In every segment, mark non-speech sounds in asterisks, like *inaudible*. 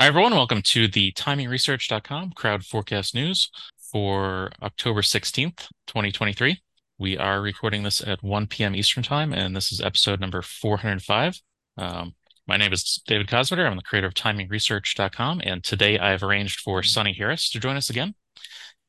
Hi, everyone. Welcome to the timingresearch.com crowd forecast news for October 16th, 2023. We are recording this at 1 p.m. Eastern Time, and this is episode number 405. Um, my name is David Kosmider. I'm the creator of timingresearch.com, and today I have arranged for Sunny Harris to join us again.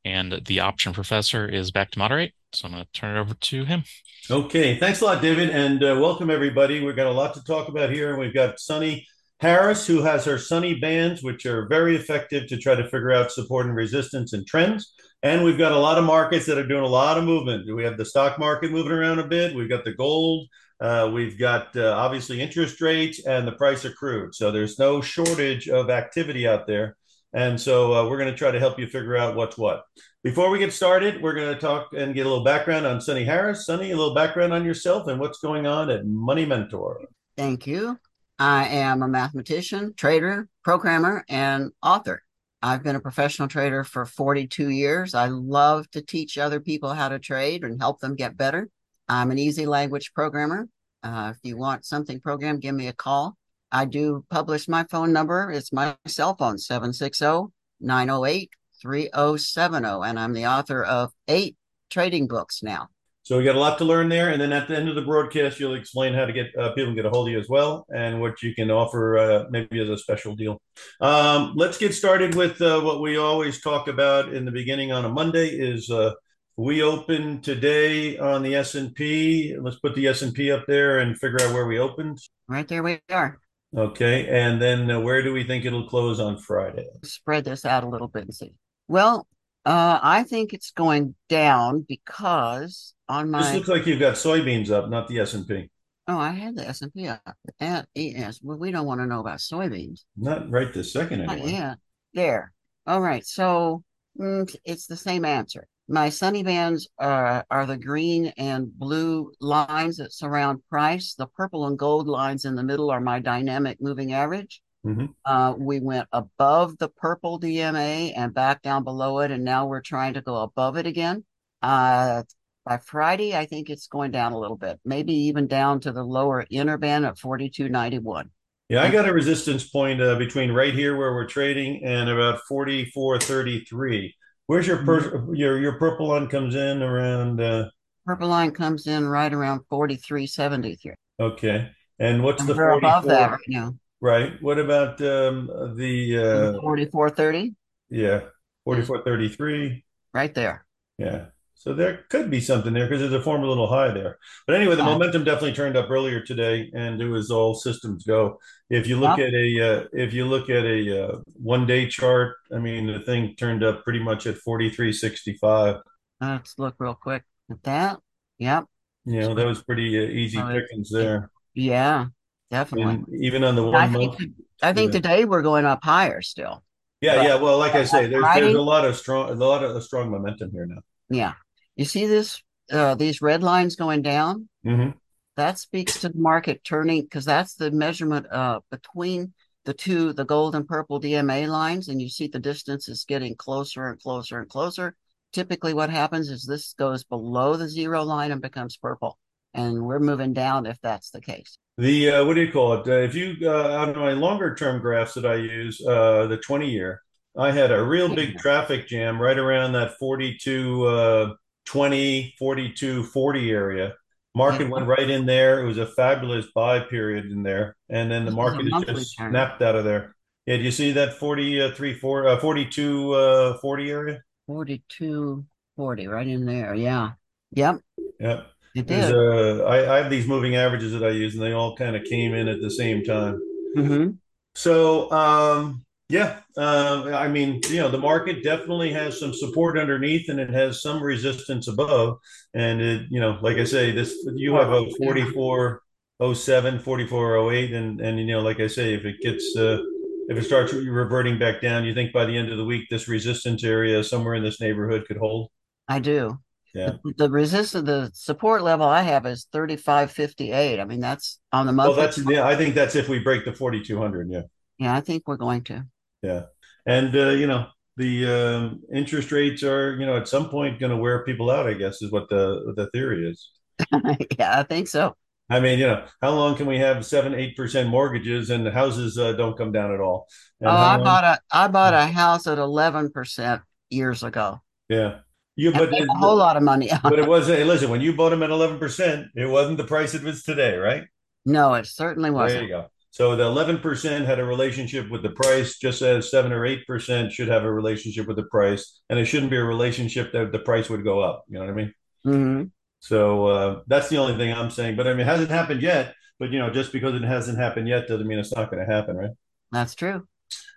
And the option professor is back to moderate, so I'm going to turn it over to him. Okay, thanks a lot, David, and uh, welcome everybody. We've got a lot to talk about here, and we've got Sunny Harris, who has her sunny bands, which are very effective to try to figure out support and resistance and trends. And we've got a lot of markets that are doing a lot of movement. We have the stock market moving around a bit. We've got the gold. Uh, we've got uh, obviously interest rates and the price of crude. So there's no shortage of activity out there. And so uh, we're going to try to help you figure out what's what. Before we get started, we're going to talk and get a little background on Sunny Harris. Sunny, a little background on yourself and what's going on at Money Mentor. Thank you. I am a mathematician, trader, programmer, and author. I've been a professional trader for 42 years. I love to teach other people how to trade and help them get better. I'm an EasyLanguage programmer. Uh, if you want something programmed, give me a call. I do publish my phone number. It's my cell phone, 760 908 3070. And I'm the author of eight trading books now. So we got a lot to learn there, and then at the end of the broadcast, you'll explain how to get uh, people to get a hold of you as well, and what you can offer uh, maybe as a special deal. Um, let's get started with uh, what we always talk about in the beginning on a Monday. Is uh, we open today on the S and P? Let's put the S and P up there and figure out where we opened. Right there we are. Okay, and then uh, where do we think it'll close on Friday? Spread this out a little bit and see. Well, uh, I think it's going down because on my. This looks like you've got soybeans up, not the S and P. Oh, I had the S and P up. At ES. Well, we don't want to know about soybeans. Not right this second anyway. yeah, there. All right. So mm, it's the same answer. My sunny bands are, are the green and blue lines that surround price. The purple and gold lines in the middle are my dynamic moving average. Mm-hmm. Uh, we went above the purple DMA and back down below it, and now we're trying to go above it again. Uh, by Friday, I think it's going down a little bit, maybe even down to the lower inner band at 42.91. Yeah, I got a resistance point uh, between right here where we're trading and about 44.33. Where's your per- mm-hmm. your your purple line comes in around? Uh... Purple line comes in right around 43.73. Okay, and what's and the 44? above that right now? Right. What about um, the uh, 4430? Yeah, 4433. Right there. Yeah. So there could be something there because there's a former little high there. But anyway, the momentum definitely turned up earlier today, and it was all systems go. If you look at a uh, if you look at a uh, one day chart, I mean the thing turned up pretty much at 43.65. Let's look real quick at that. Yep. You know that was pretty uh, easy pickings there. Yeah, definitely. And even on the one I month. think, I think yeah. today we're going up higher still. Yeah, but yeah. Well, like I say, there's there's a lot of strong a lot of strong momentum here now. Yeah. You see this, uh, these red lines going down? Mm-hmm. That speaks to the market turning because that's the measurement uh, between the two, the gold and purple DMA lines, and you see the distance is getting closer and closer and closer. Typically, what happens is this goes below the zero line and becomes purple, and we're moving down if that's the case. The uh, what do you call it? Uh, if you uh, on my longer term graphs that I use, uh, the twenty year, I had a real big traffic jam right around that forty two uh, 20, 42, 40 area. Market went right in there. It was a fabulous buy period in there. And then the market just turn. snapped out of there. Yeah, do you see that 43, 4, uh, 42, uh, 40 area? 42, 40, right in there. Yeah. Yep. Yep. It did. Uh, I, I, have these moving averages that I use, and they all kind of came in at the same time. Mm-hmm. So, um, yeah, uh, I mean, you know, the market definitely has some support underneath, and it has some resistance above. And it, you know, like I say, this you have a 4407, 4408, and and you know, like I say, if it gets uh, if it starts reverting back down, you think by the end of the week this resistance area somewhere in this neighborhood could hold? I do. Yeah. The, resistance, the support level I have is 3558. I mean, that's on the monthly. Well, that's yeah. I think that's if we break the 4200. Yeah. Yeah, I think we're going to. Yeah, and uh, you know the um, interest rates are you know at some point going to wear people out. I guess is what the the theory is. *laughs* yeah, I think so. I mean, you know, how long can we have seven, eight percent mortgages and the houses uh, don't come down at all? And Oh, I long? bought a I bought a house at 11% years ago Yeah, you but it, a whole lot of money but it wasn't. Listen, when you bought them at eleven percent, it wasn't the price it was today, right? No, it certainly wasn't. There you go. So the eleven percent had a relationship with the price, just as seven or eight percent should have a relationship with the price, and it shouldn't be a relationship that the price would go up. You know what I mean? hmm So uh, that's the only thing I'm saying. But I mean, it hasn't happened yet. But you know, just because it hasn't happened yet doesn't mean it's not going to happen, right? That's true.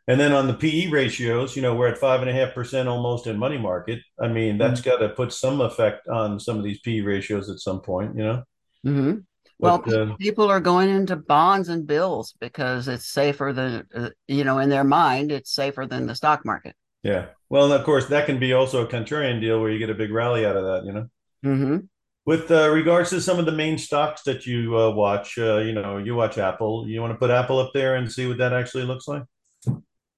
And then on the PE ratios, you know, we're at five and a half percent almost in money market. I mean, that's hmm got to put some effect on some of these PE ratios at some point, you know. hmm Well, But uh, people are going into bonds and bills because it's safer than, uh, you know, in their mind, it's safer than the stock market. yeah, well, of course, that can be also a contrarian deal where you get a big rally out of that, you know. hmm With uh, regards to some of the main stocks that you uh, watch, uh, you know, you watch Apple. You want to put Apple up there and see what that actually looks like?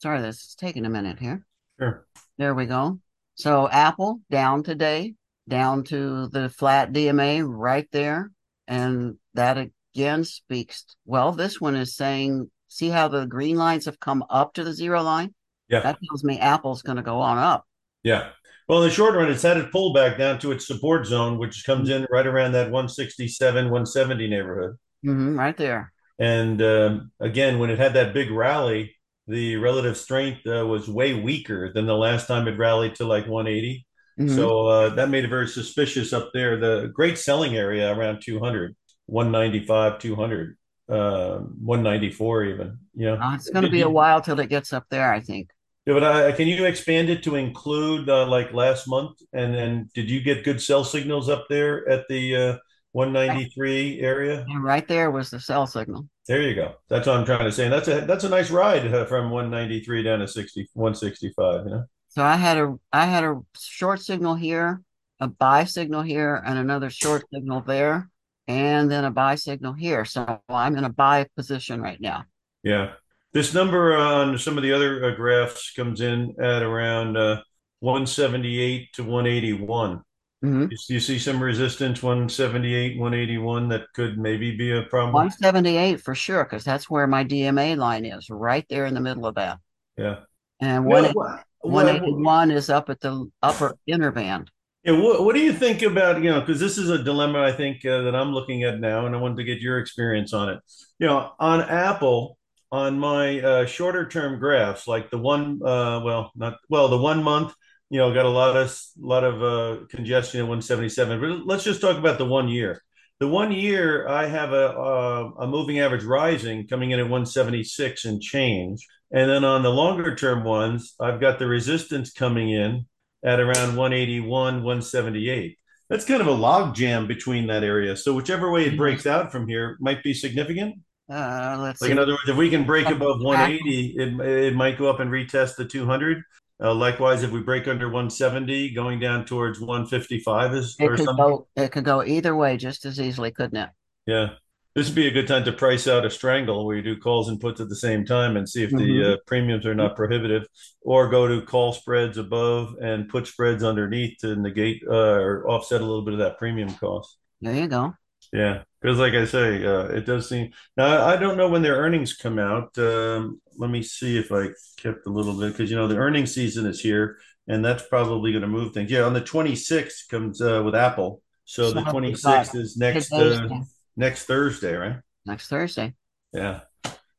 Sorry, this is taking a minute here. Sure. There we go. So Apple down today, down to the flat DMA right there. And that again speaks, well, this one is saying, see how the green lines have come up to the zero line? Yeah. That tells me Apple's going to go on up. Yeah. Well, in the short run, it's had its pullback down to its support zone, which comes in right around that 167, 170 neighborhood. hmm right there. And um, again, when it had that big rally, the relative strength uh, was way weaker than the last time it rallied to like 180. hmm So uh, that made it very suspicious up there. The great selling area around 200, 195, 200, uh, 194 even. Yeah. Uh, it's going to be a while till it gets up there, I think. Yeah, but I, can you expand it to include uh, like last month? And then did you get good sell signals up there at the uh, 193 area? And right there was the sell signal. There you go. That's what I'm trying to say. And that's a that's a nice ride uh, from 193 down to 60 165, you know. So I had a I had a short signal here, a buy signal here, and another short signal there, and then a buy signal here. So I'm in a buy position right now. Yeah. This number on some of the other uh, graphs comes in at around uh, 178 to 181. Hmm You, you see some resistance 178, 181 that could maybe be a problem. 178 for sure, because that's where my DMA line is, right there in the middle of that. Yeah. And No, 180 what, what, 181 is up at the upper inner band. Yeah, what, what do you think about, you know, because this is a dilemma I think uh, that I'm looking at now, and I wanted to get your experience on it. You know, on Apple, on my uh, shorter term graphs, like the one, uh, well, not well, the one month, you know, got a lot of lot of uh, congestion at 177. But let's just talk about the one year. The one year, I have a a, a moving average rising coming in at 176 and change, and then on the longer term ones, I've got the resistance coming in at around 181, 178. That's kind of a log jam between that area. So whichever way it breaks out from here might be significant. Uh, let's Like see. in other words, if we can break above 180, it, it might go up and retest the 200. Uh, likewise, if we break under 170, going down towards 155 is It or could something. go it could go either way just as easily, couldn't it? Yeah. This would be a good time to price out a strangle where you do calls and puts at the same time and see if the hmm uh, premiums are not prohibitive, or go to call spreads above and put spreads underneath to negate uh, or offset a little bit of that premium cost. There you go. Yeah, because like I say, uh, it does seem. Now I don't know when their earnings come out. Um, let me see if I kept a little bit because you know the earnings season is here, and that's probably going to move things. Yeah, on the 26th comes uh, with Apple, so So the 26th is next uh, next Thursday, right? next Thursday. Yeah.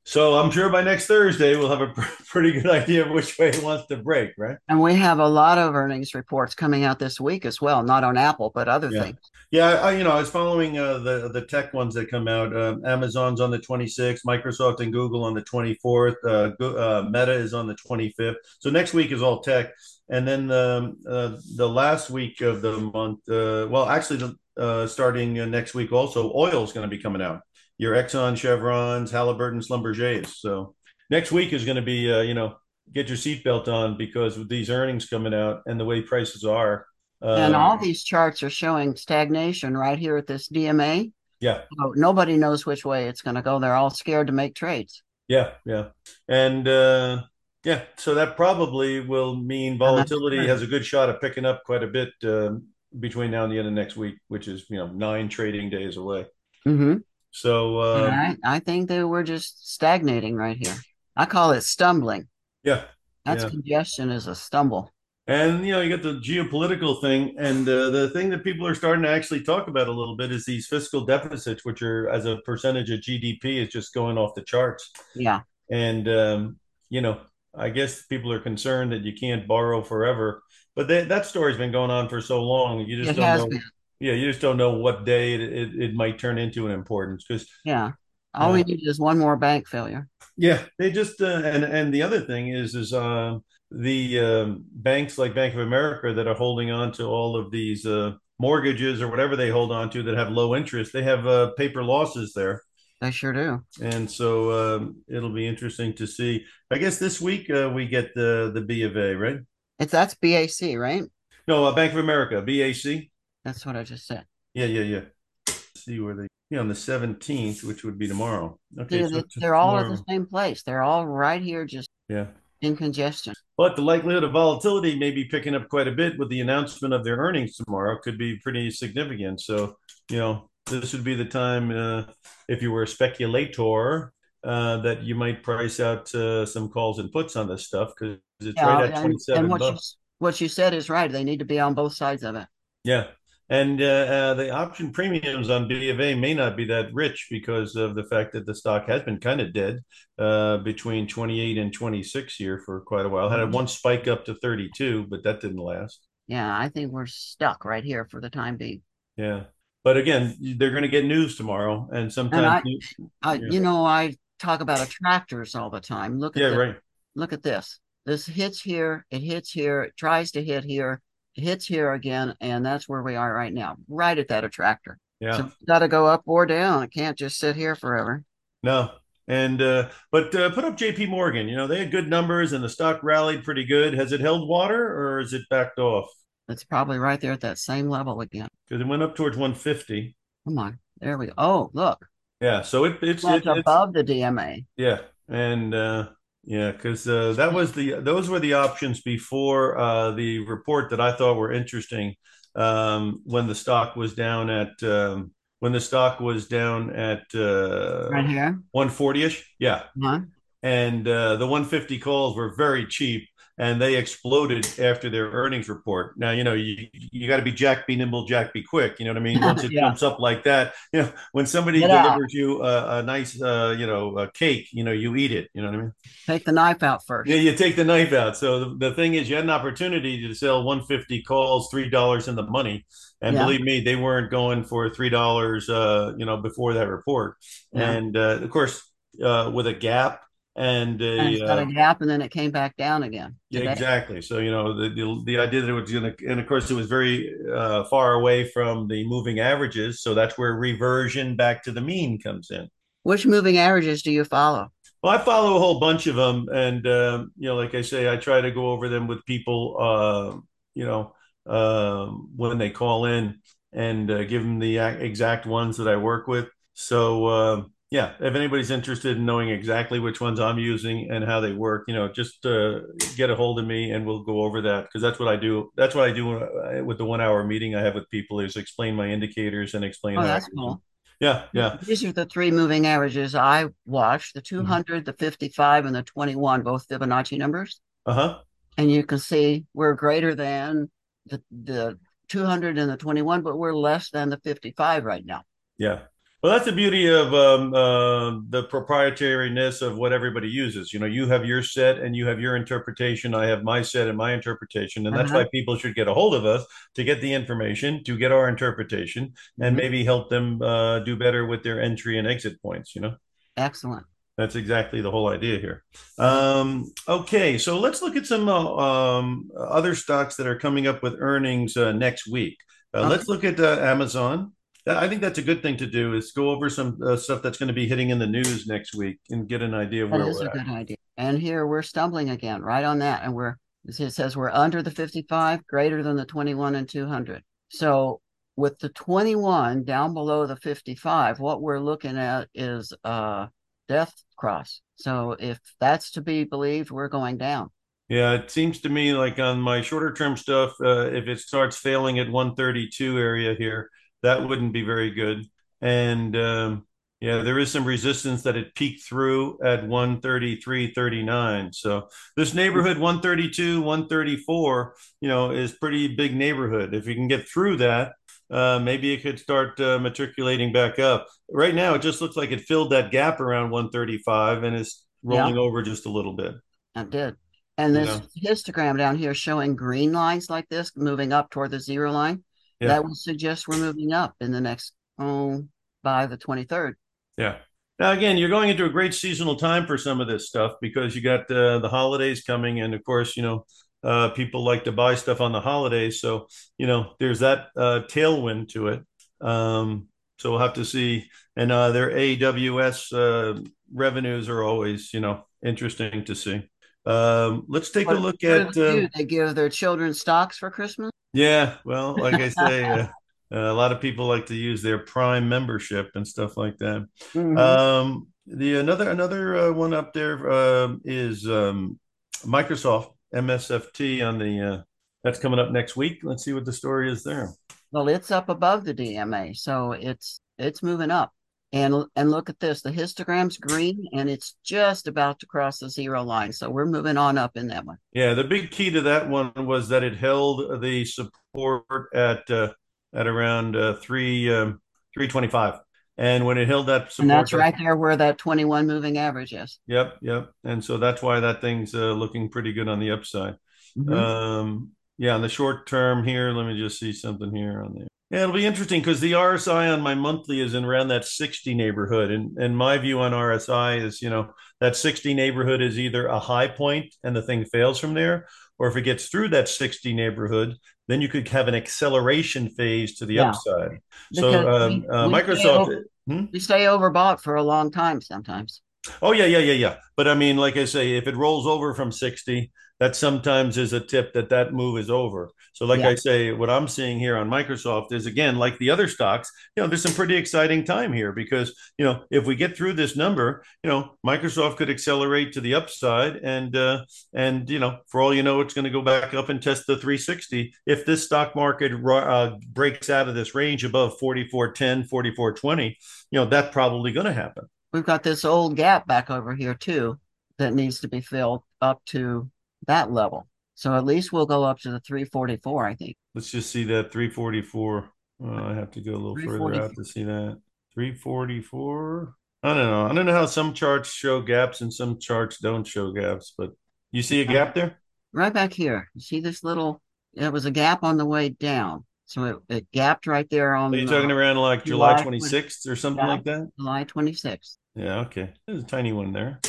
So I'm sure by next Thursday we'll have a *laughs* pr- pretty good idea of which way it wants to break, right? And we have a lot of earnings reports coming out this week as well, not on Apple, but other Yeah. things. Yeah, I, you know, I was following uh, the the tech ones that come out. Uh, Amazon's on the 26th, Microsoft and Google on the 24th, uh, uh, Meta is on the 25th. So next week is all tech, and then um, uh, the last week of the month. Uh, well, actually, the, uh, starting uh, next week, also oil is going to be coming out. Your Exxon, Chevrons, Halliburton, Schlumberger's. So next week is going to be, uh, you know, get your seatbelt on because with these earnings coming out and the way prices are. And Um, all these charts are showing stagnation right here at this DMA. yeah, So nobody knows which way it's going to go. They're all scared to make trades. Yeah, yeah. And uh yeah, so that probably will mean volatility has a good shot of picking up quite a bit um between now and the end of next week, which is, you know, nine trading days away. hmm So uh, I, I think that we're just stagnating right here. I call it stumbling. yeah, That's yeah. congestion is a stumble. And you know, you got the geopolitical thing, and uh, the thing that people are starting to actually talk about a little bit is these fiscal deficits, which are as a percentage of GDP is just going off the charts. Yeah, And um, you know, I guess people are concerned that you can't borrow forever, but they, that story's been going on for so long. You just it don't know. been. Yeah, you just don't know what day it, it, it might turn into an importance because Yeah. All we uh, need is one more bank failure. yeah, they just uh, and and the other thing is is uh, the um, banks like Bank of America that are holding on to all of these uh, mortgages or whatever they hold on to that have low interest, they have uh, paper losses there, They sure do. and so um, it'll be interesting to see. I guess this week uh, we get the the B of A, right? It's that's BAC, right? No, uh, Bank of America, BAC. That's what I just said. Yeah, yeah, yeah. Let's see where they yeah on the seventeenth, which would be tomorrow. Okay, so they're all at the same place. They're all right here, just Yeah. in congestion. But the likelihood of volatility may be picking up quite a bit with the announcement of their earnings tomorrow. Could be pretty significant. So, you know, this would be the time uh, if you were a speculator uh, that you might price out uh, some calls and puts on this stuff because it's Yeah, right at and, 27 and what you what you said is right. They need to be on both sides of it. Yeah. And uh, uh, the option premiums on B of A may not be that rich because of the fact that the stock has been kind of dead uh, between 28 and 26 here for quite a while. Had a one spike up to 32, but that didn't last. Yeah, I think we're stuck right here for the time being. Yeah. But again, they're going to get news tomorrow. And And I, sometimes, I Yeah. you know, I talk about attractors all the time. Look at yeah, this. right. Look at this. This hits here, it hits here, it tries to hit here, hits here again, and that's where we are right now, right at that attractor. Yeah. So got to go up or down. It can't just sit here forever. No. And, uh, but uh, put up JP Morgan. You know, they had good numbers and the stock rallied pretty good. Has it held water or is it backed off? It's probably right there at that same level again. Because it went up towards 150. Come on. There we go. Oh, look. Yeah. So it, it's, it's, above the DMA. Yeah, and uh, yeah, because uh, that was the those were the options before uh, the report that I thought were interesting. Um, when the stock was down at um, when the stock was down at uh, Right here. 140 ish, yeah, Huh? and uh, the 150 calls were very cheap and they exploded after their earnings report. Now, you know, you, you got to be Jack be nimble, Jack be quick. You know what I mean? *laughs* Once it Yeah. jumps up like that, you know, when somebody Get out. delivers you a, a nice, uh, you know, a cake, you know, you eat it. You know what I mean? Take the knife out first. Yeah, you take the knife out. So the, the thing is, you had an opportunity to sell 150 calls, three dollars in the money, and Yeah. believe me, they weren't going for three dollars. Uh, you know, before that report, Yeah. and uh, of course, uh, with a gap and a, And it's got uh, a gap and then it came back down again. today. exactly. So you know the the, the idea that it was going to, and of course, it was very uh, far away from the moving averages. So that's where reversion back to the mean comes in. Which moving averages do you follow? Well, I follow a whole bunch of them, and um, you know, like I say, I try to go over them with people, uh, you know, um, when they call in and uh, give them the exact ones that I work with. So uh, yeah, if anybody's interested in knowing exactly which ones I'm using and how they work, you know, just uh, get a hold of me and we'll go over that because that's what I do. That's what I do uh, with the one hour meeting I have with people is explain my indicators and explain Oh, that's cool. Yeah, yeah, These are the three moving averages I watched the 200, the 55, and the 21, both Fibonacci numbers. uh huh. And you can see we're greater than the, the 200 and the 21, but we're less than the 55 right now. Yeah. Well, that's the beauty of um, uh, the proprietariness of what everybody uses. You know, you have your set and you have your interpretation. I have my set and my interpretation. And that's Uh-huh. why people should get a hold of us to get the information, to get our interpretation, and Mhm. maybe help them uh, do better with their entry and exit points. You know, Excellent. that's exactly the whole idea here. Um, okay. So let's look at some uh, um, other stocks that are coming up with earnings uh, next week. Uh, Okay. Let's look at uh, Amazon. That- I think that's a good thing to do is go over some uh, stuff that's going to be hitting in the news next week and get an idea of That where is we're a at. good idea. And here we're stumbling again, right on that. And we're, it says we're under the 55, greater than the 21 and 200. So with the 21 down below the 55, what we're looking at is a death cross. So if that's to be believed, we're going down. Yeah, it seems to me like on my shorter term stuff, uh, if it starts failing at 132 area here, that wouldn't be very good. And um, Yeah, there is some resistance that it peaked through at 133.39. So this neighborhood 132, 134, you know, is pretty big neighborhood. If you can get through that, uh, maybe it could start uh, matriculating back up. Right now, it just looks like it filled that gap around 135 and is rolling yeah. over just a little bit. It did. And this histogram down here showing green lines like this moving up toward the zero line, yeah. that would suggest we're moving up in the next, oh, by the 23rd. Yeah. Now, again, you're going into a great seasonal time for some of this stuff because you got uh, the holidays coming. And of course, you know, uh, people like to buy stuff on the holidays. So, you know, there's that uh, tailwind to it. Um, so we'll have to see. And uh, their AWS uh, revenues are always, you know, interesting to see. Um, let's take what, a look at. Um, they give their children stocks for Christmas. Yeah, well, like I say, *laughs* uh, uh, a lot of people like to use their Prime membership and stuff like that. Mm-hmm. Um, the another another uh, one up there uh, is um, Microsoft MSFT on the uh, that's coming up next week. Let's see what the story is there. Well, it's up above the DMA, so it's it's moving up. And and look at this, the histogram's green, and it's just about to cross the zero line. So we're moving on up in that one. Yeah, the big key to that one was that it held the support at uh, at around uh, three um, three twenty five. And when it held that support, and that's right there where that 21 moving average is. Yep, yep. And so that's why that thing's uh, looking pretty good on the upside. Mm-hmm. Um, yeah, on the short term here, let me just see something here on there. Yeah, it'll be interesting because the RSI on my monthly is in around that 60 neighborhood. And, and my view on RSI is, you know, that 60 neighborhood is either a high point and the thing fails from there, or if it gets through that 60 neighborhood, then you could have an acceleration phase to the yeah. upside. Because so um, we, uh, we Microsoft. Stay over, hmm? We stay overbought for a long time sometimes. Oh yeah, yeah, yeah, yeah. But I mean, like I say, if it rolls over from 60, that sometimes is a tip that that move is over. So, like yeah. I say, what I'm seeing here on Microsoft is again, like the other stocks, you know, there's some pretty exciting time here because, you know, if we get through this number, you know, Microsoft could accelerate to the upside and, uh, and, you know, for all you know, it's going to go back up and test the 360. If this stock market uh, breaks out of this range above 4410, 4420, you know, that's probably going to happen. We've got this old gap back over here too that needs to be filled up to that level. So at least we'll go up to the 344, I think. Let's just see that 344. Uh, I have to go a little further out to see that. 344. I don't know. I don't know how some charts show gaps and some charts don't show gaps, but you see a gap there? Right back here. You see this little, it was a gap on the way down. So it, it gapped right there on. Are you talking around like July, July 26th or something yeah, like that? July 26th. Yeah, okay. There's a tiny one there.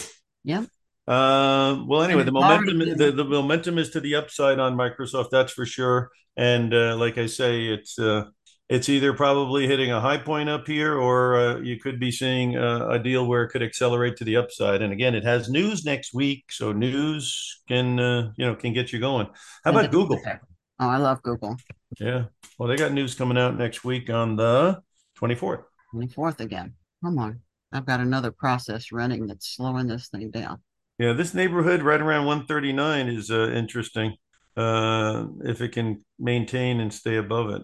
Yeah. Uh, well, anyway, the momentum the, the momentum is to the upside on Microsoft, that's for sure. And uh, like I say, it's uh, it's either probably hitting a high point up here, or uh, you could be seeing a, a, deal where it could accelerate to the upside. And again, it has news next week, so news can uh, you know can get you going. How about Google? Oh, I love Google. Yeah, well, they got news coming out next week on the twenty fourth. Twenty fourth again. Come on, I've got another process running that's slowing this thing down. Yeah, this neighborhood right around 139 is uh, interesting. Uh, if it can maintain and stay above it.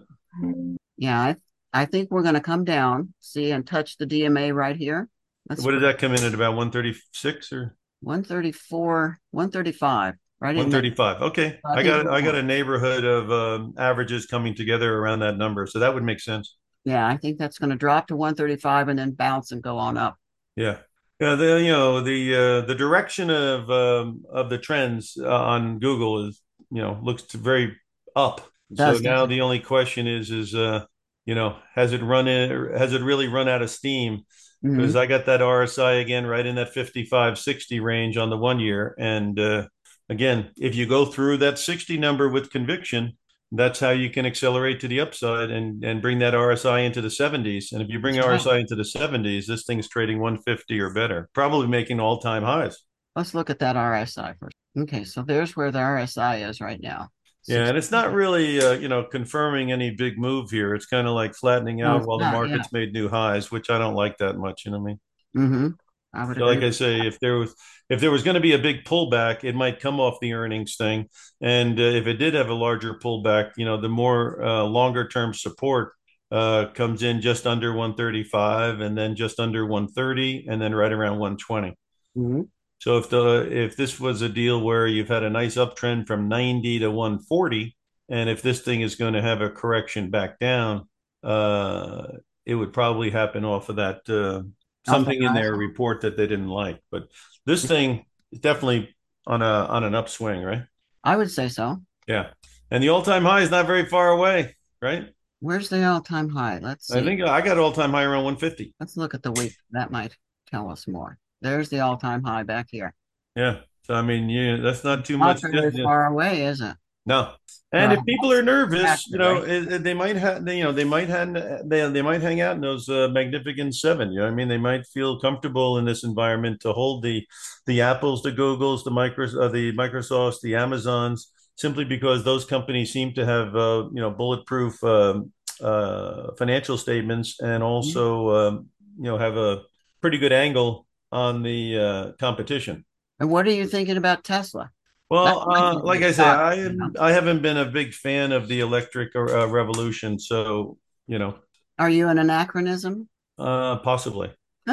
Yeah, I, I think we're going to come down, see, and touch the DMA right here. That's what did that come in at about 136 or 134, 135, right? 135. Okay, I, I got I got a neighborhood of um, averages coming together around that number, so that would make sense. Yeah, I think that's going to drop to 135 and then bounce and go on up. Yeah. Yeah, the you know the uh, the direction of um, of the trends uh, on Google is you know looks very up. so now the only question is is uh, you know has it run in has it really run out of steam? Because mm-hmm. I got that RSI again right in that 55 60 range on the one year and uh, again if you go through that 60 number with conviction that's how you can accelerate to the upside and and bring that RSI into the 70s. And if you bring that's RSI right. into the 70s, this thing's trading 150 or better, probably making all time highs. Let's look at that RSI first. Okay, so there's where the RSI is right now. Yeah, and it's not really, uh, you know, confirming any big move here. It's kind of like flattening out no, while not, the market's yeah. made new highs, which I don't like that much. You know what I mean? Mm-hmm. I would. So like I say, if there was if there was going to be a big pullback, it might come off the earnings thing. And uh, if it did have a larger pullback, you know, the more uh, longer term support uh, comes in just under 135 and then just under 130 and then right around 120. Mm-hmm. So if the if this was a deal where you've had a nice uptrend from 90 to 140, and if this thing is going to have a correction back down, uh, it would probably happen off of that uh, something in their report that they didn't like. But this thing is definitely on a on an upswing, right? I would say so. Yeah, and the all time high is not very far away, right? Where's the all time high? Let's see. I think I got all time high around 150. Let's look at the week. That might tell us more. There's the all time high back here. Yeah. So I mean, yeah, that's not too much. Not much. very far away, is it? No. And Well, if people are nervous, that's you know, right. it, it- they might have, you know, they might have, they, they might hang out in those uh, magnificent seven. You know, what I mean, they might feel comfortable in this environment to hold the, the Apples, the Googles, the micros, uh, the Microsofts, the Amazons, simply because those companies seem to have, uh, you know, bulletproof um, uh, financial statements and also, um, you know, have a pretty good angle on the uh, competition. And what are you thinking about Tesla? Well, uh, like I say, I am. I haven't been a big fan of the electric uh, revolution, so you know, Are you an anachronism? uh, possibly. *laughs*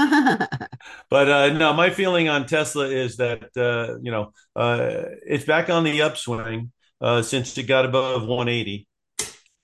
But uh, no, my feeling on Tesla is that uh, you know uh, it's back on the upswing uh, since it got above 180,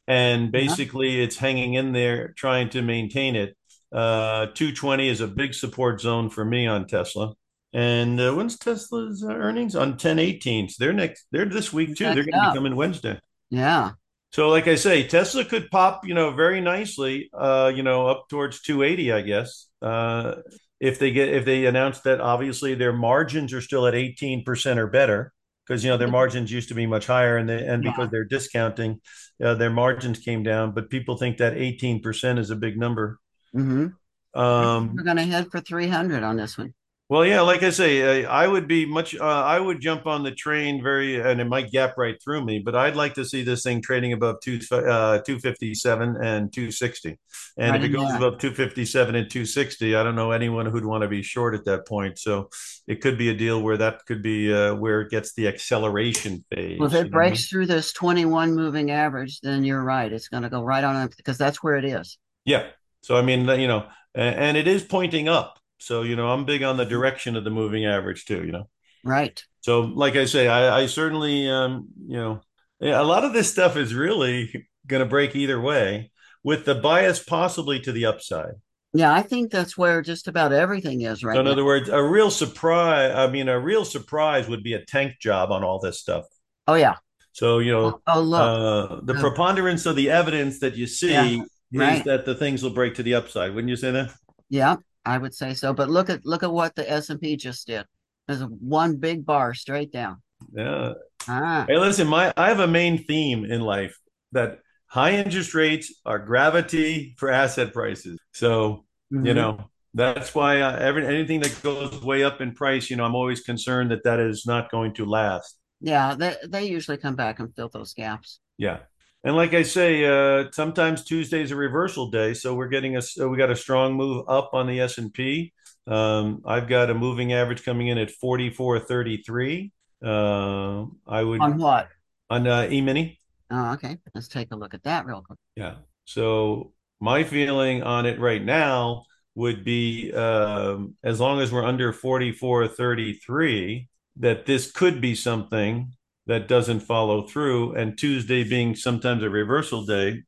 and basically it's hanging in there, trying to maintain it. Uh, 220 is a big support zone for me on Tesla. And uh, when's Tesla's uh, earnings on 1018? So they're next. They're this week too. They're going to be coming Wednesday. Yeah. So, like I say, Tesla could pop, you know, very nicely, uh, you know, up towards 280, I guess, uh, if they get if they announce that obviously their margins are still at 18% or better, because you know their margins used to be much higher, and they, and because they're discounting, uh, their margins came down. But people think that 18% is a big number. hmm Um, We're gonna head for 300 on this one. Well, yeah, like I say, I, I would be much. Uh, I would jump on the train very, and it might gap right through me. But I'd like to see this thing trading above two uh, two fifty seven and two sixty. And Right if it goes there. above two fifty seven and two sixty, I don't know anyone who'd want to be short at that point. So it could be a deal where that could be uh, where it gets the acceleration phase. Well, if it know I mean? breaks through this 21 moving average, then you're right. It's gonna go right on because that's where it is. Yeah. So I mean, you know, and it is pointing up. So you know, I'm big on the direction of the moving average too. You know. Right. So, like I say, I, I certainly, um, you know, a lot of this stuff is really going to break either way, with the bias possibly to the upside. Yeah, I think that's where just about everything is right So, in now. other words, a real surprise. I mean, a real surprise would be a tank job on all this stuff. Oh yeah. So, you know, Oh, look. uh, the Look. preponderance of the evidence that you see Yeah, is right. that the things will break to the upside. Wouldn't you say that? Yeah, I would say so. But look at look at what the S&P just did. There's one big bar straight down. Yeah. Ah, Hey, listen, my I have a main theme in life that high interest rates are gravity for asset prices. So, you mhm. know, that's why uh, every anything that goes way up in price, you know, I'm always concerned that that is not going to last. Yeah, they they usually come back and fill those gaps. Yeah. And like I say, uh, sometimes Tuesday's a reversal day, so we're getting a we got a strong move up on the S and P. Um, I've got a moving average coming in at 44.33. Uh, I would On what? on uh, E-mini. Oh, okay. Let's take a look at that real quick. Yeah. So my feeling on it right now would be um, as long as we're under 44.33, that this could be something that doesn't follow through. And Tuesday being sometimes a reversal day,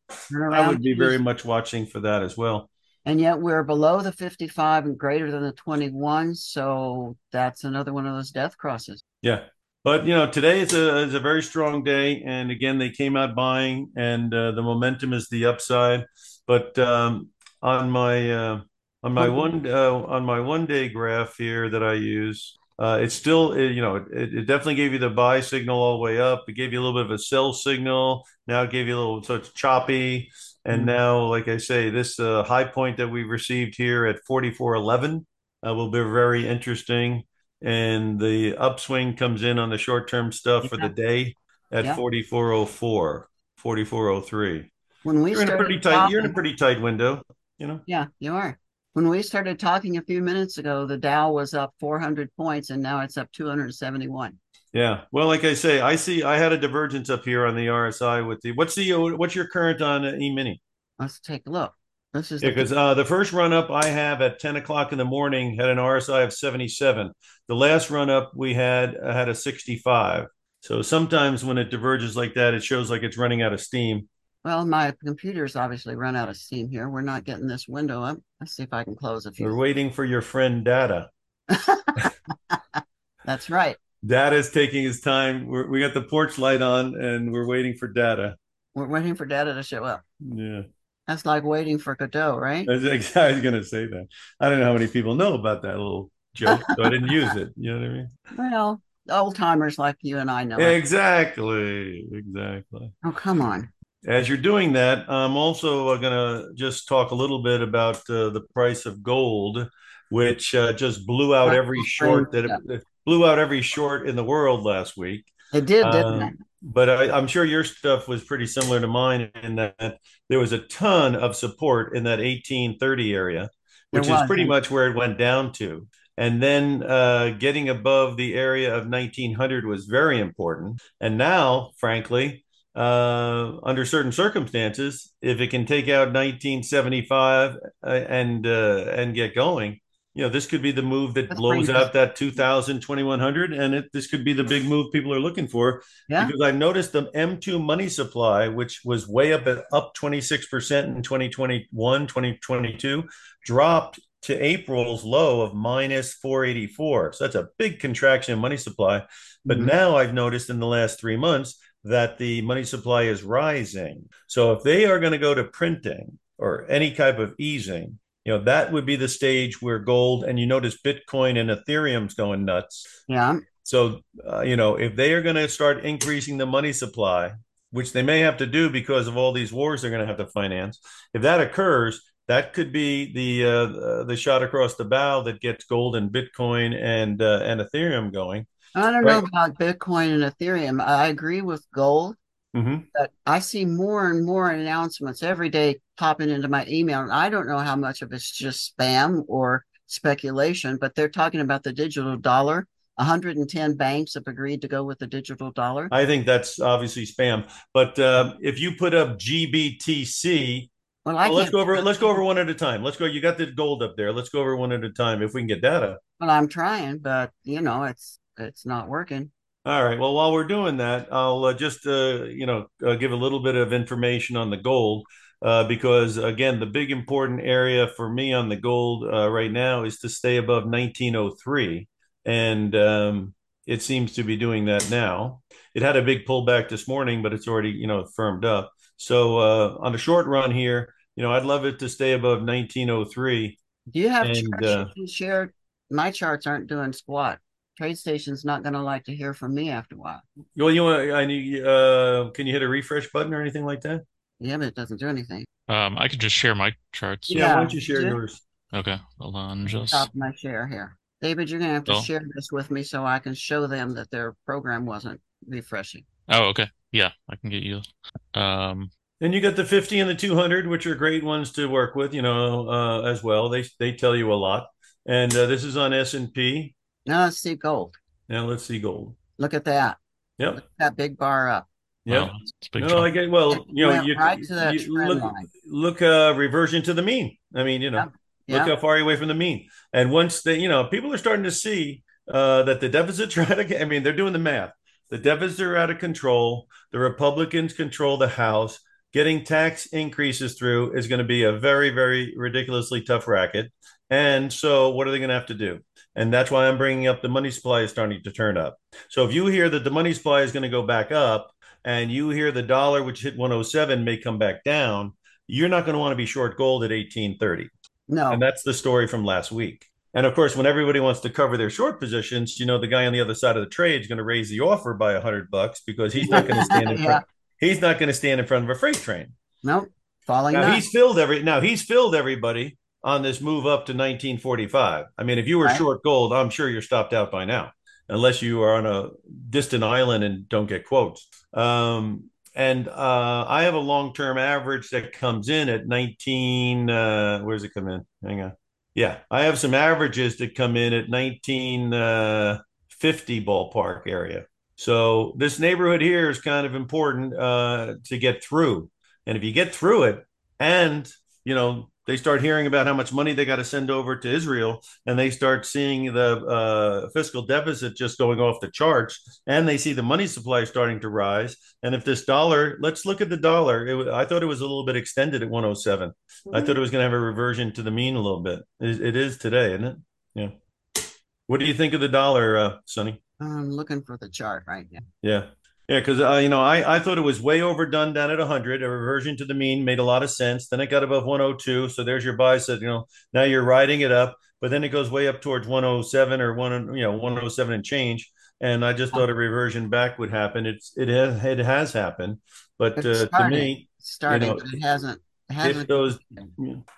I would be very much watching for that as well. And yet we're below the 55 and greater than the 21, so that's another one of those death crosses. Yeah. But you know, today is a is a very strong day, and again, they came out buying, and uh, the momentum is the upside. But um, on my uh, on my one uh, on my one day graph here that I use, uh, it's still it, you know it, it definitely gave you the buy signal all the way up. It gave you a little bit of a sell signal. Now it gave you a little so it's choppy, and Mhm. now like I say, this uh, high point that we received here at forty four eleven uh, will be very interesting and the upswing comes in on the short-term stuff for the day at Yeah. 4404 4403 When we you're in a pretty tight you're in a pretty tight window you know yeah, you are. When we started talking a few minutes ago, the Dow was up 400 points and now it's up 271. yeah well like i say i see i had a divergence up here on the rsi with the what's the what's your current on uh, e-mini Let's take a look. This is Yeah, because uh, the first run up I have at 10 o'clock in the morning had an RSI of 77. The last run up we had uh, had a 65. So sometimes when it diverges like that, it shows like it's running out of steam. Well, my computer's obviously run out of steam here. We're not getting this window up. Let's see if I can close a few. We're waiting for your friend Data. *laughs* That's right. Data's taking his time. We're, we got the porch light on and we're waiting for Data. We're waiting for data to show up. Yeah, That's like waiting for Godot, right? *laughs* I was, I was going to say that. I don't know how many people know about that little joke, so I didn't use it. You know what I mean? Well, old timers like you and I know. it. Exactly. Exactly. Oh, come on. As you're doing that, I'm also going to just talk a little bit about uh, the price of gold, which uh, just blew out every short that it, it blew out every short in the world last week. It did, didn't Um, it? but I, I'm sure your stuff was pretty similar to mine in that there was a ton of support in that 1830 area, which is pretty much where it went down to. And then uh, getting above the area of 1900 was very important. And now, frankly, uh, under certain circumstances, if it can take out 1975 uh, and uh, and get going, you know, this could be the move that Let's blows out that 2000, 2100, and it, this could be the big move people are looking for Yeah. because I noticed the M2 money supply, which was way up at up 26% in 2021, 2022, dropped to April's low of minus 484. So that's a big contraction in money supply. But Mhm. now I've noticed in the last three months that the money supply is rising. So if they are going to go to printing or any type of easing, you know, that would be the stage where gold and you notice Bitcoin and Ethereum's going nuts. Yeah. So, uh, you know, if they are going to start increasing the money supply, which they may have to do because of all these wars they're going to have to finance, if that occurs, that could be the uh, the shot across the bow that gets gold and Bitcoin and uh, and Ethereum going. I don't Right. know about Bitcoin and Ethereum. I agree with gold, Mm-hmm. but I see more and more announcements every day popping into my email. And I don't know how much of it's just spam or speculation, but they're talking about the digital dollar. 110 banks have agreed to go with the digital dollar. I think that's obviously spam. But uh, if you put up GBTC, Well, I well, let's go over let's go over one at a time. Let's go. You got the gold up there. Let's go over one at a time if we can get data. Well, I'm trying, but you know, it's it's not working. All right. Well, while we're doing that, I'll uh, just uh, you know uh, give a little bit of information on the gold uh, because again, the big important area for me on the gold uh, right now is to stay above 1903, and um, it seems to be doing that now. It had a big pullback this morning, but it's already you know firmed up. So uh, on the short run here, you know, I'd love it to stay above 1903. Do you have And, charts you can share? My charts aren't doing squat. TradeStation's not going to like to hear from me after a while. Well, you want I need uh, can you hit a refresh button or anything like that? Yeah, but it doesn't do anything. Um, I could just share my charts. Yeah. why don't you share Yeah. yours? Okay, hold on, just Stop my share here. David, you're going to have to Oh. share this with me so I can show them that their program wasn't refreshing. oh, okay, yeah, I can get you. Um, And you got the 50 and the 200, which are great ones to work with, you know, uh, as well. They they tell you a lot. And uh, this is on S&P. Now let's see gold. Now let's see gold. Look at that. Yep. Look at that big bar up. Yep. well, it's big No, chunk. I get well, you know, you, right to that you trend look line. look uh reversion to the mean. I mean, you know, Yeah. look how far away from the mean. And once they, you know, people are starting to see uh that the deficits are *laughs* out of I mean, they're doing the math. The deficits are out of control. The Republicans control the House. Getting tax increases through is going to be a very, very ridiculously tough racket. And so, what are they going to have to do? And that's why I'm bringing up the money supply is starting to turn up. So, if you hear that the money supply is going to go back up, and you hear the dollar, which hit 107, may come back down, you're not going to want to be short gold at 1830. No. And that's the story from last week. And of course, when everybody wants to cover their short positions, you know, the guy on the other side of the trade is going to raise the offer by a hundred bucks because he's not going to stand in *laughs* Yeah. front. He's not going to stand in front of a freight train. Nope. Falling Now he's filled every. Now he's filled everybody on this move up to 1945. I mean, if you were Right. short gold, I'm sure you're stopped out by now, unless you are on a distant island and don't get quotes. Um, and uh, I have a long-term average that comes in at 19. Uh, where's it come in? Hang on. Yeah, I have some averages that come in at 1950 ballpark area. So this neighborhood here is kind of important uh, to get through. And if you get through it, and you know they start hearing about how much money they got to send over to Israel, and they start seeing the uh, fiscal deficit just going off the charts, and they see the money supply starting to rise. And if this dollar, let's look at the dollar. It, I thought it was a little bit extended at 107. Mm-hmm. I thought it was going to have a reversion to the mean a little bit. it, it is today, isn't it? Yeah. What do you think of the dollar, uh, Sunny? I'm looking for the chart right now. Yeah. Yeah, because uh, you know, I, I thought it was way overdone down at 100. A reversion to the mean made a lot of sense. Then it got above 102, so there's your buy. Said you know now you're riding it up, but then it goes way up towards 107 or one you know 107 and change. And I just thought a reversion back would happen. It's it has it has happened, but uh, to me, starting, you know, it hasn't. It hasn't. Those,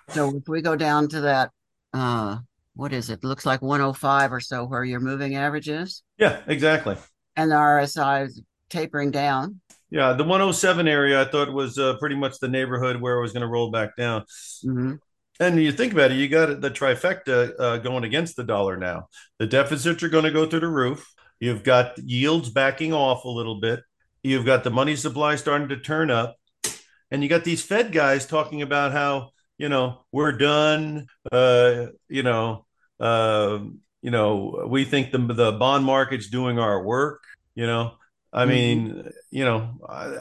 So if we go down to that, uh, what is it? Looks like 105 or so, where your moving average is. Yeah, exactly. And the RSI is tapering down. Yeah, the 107 area I thought was uh, pretty much the neighborhood where it was going to roll back down. Mm-hmm. And you think about it, you got the trifecta uh, going against the dollar now. The deficits are going to go through the roof. You've got yields backing off a little bit. You've got the money supply starting to turn up. And you got these Fed guys talking about how, you know, we're done. Uh, you know, uh, you know, we think the the bond market's doing our work. You know, I mm-hmm. mean, mm-hmm. you know,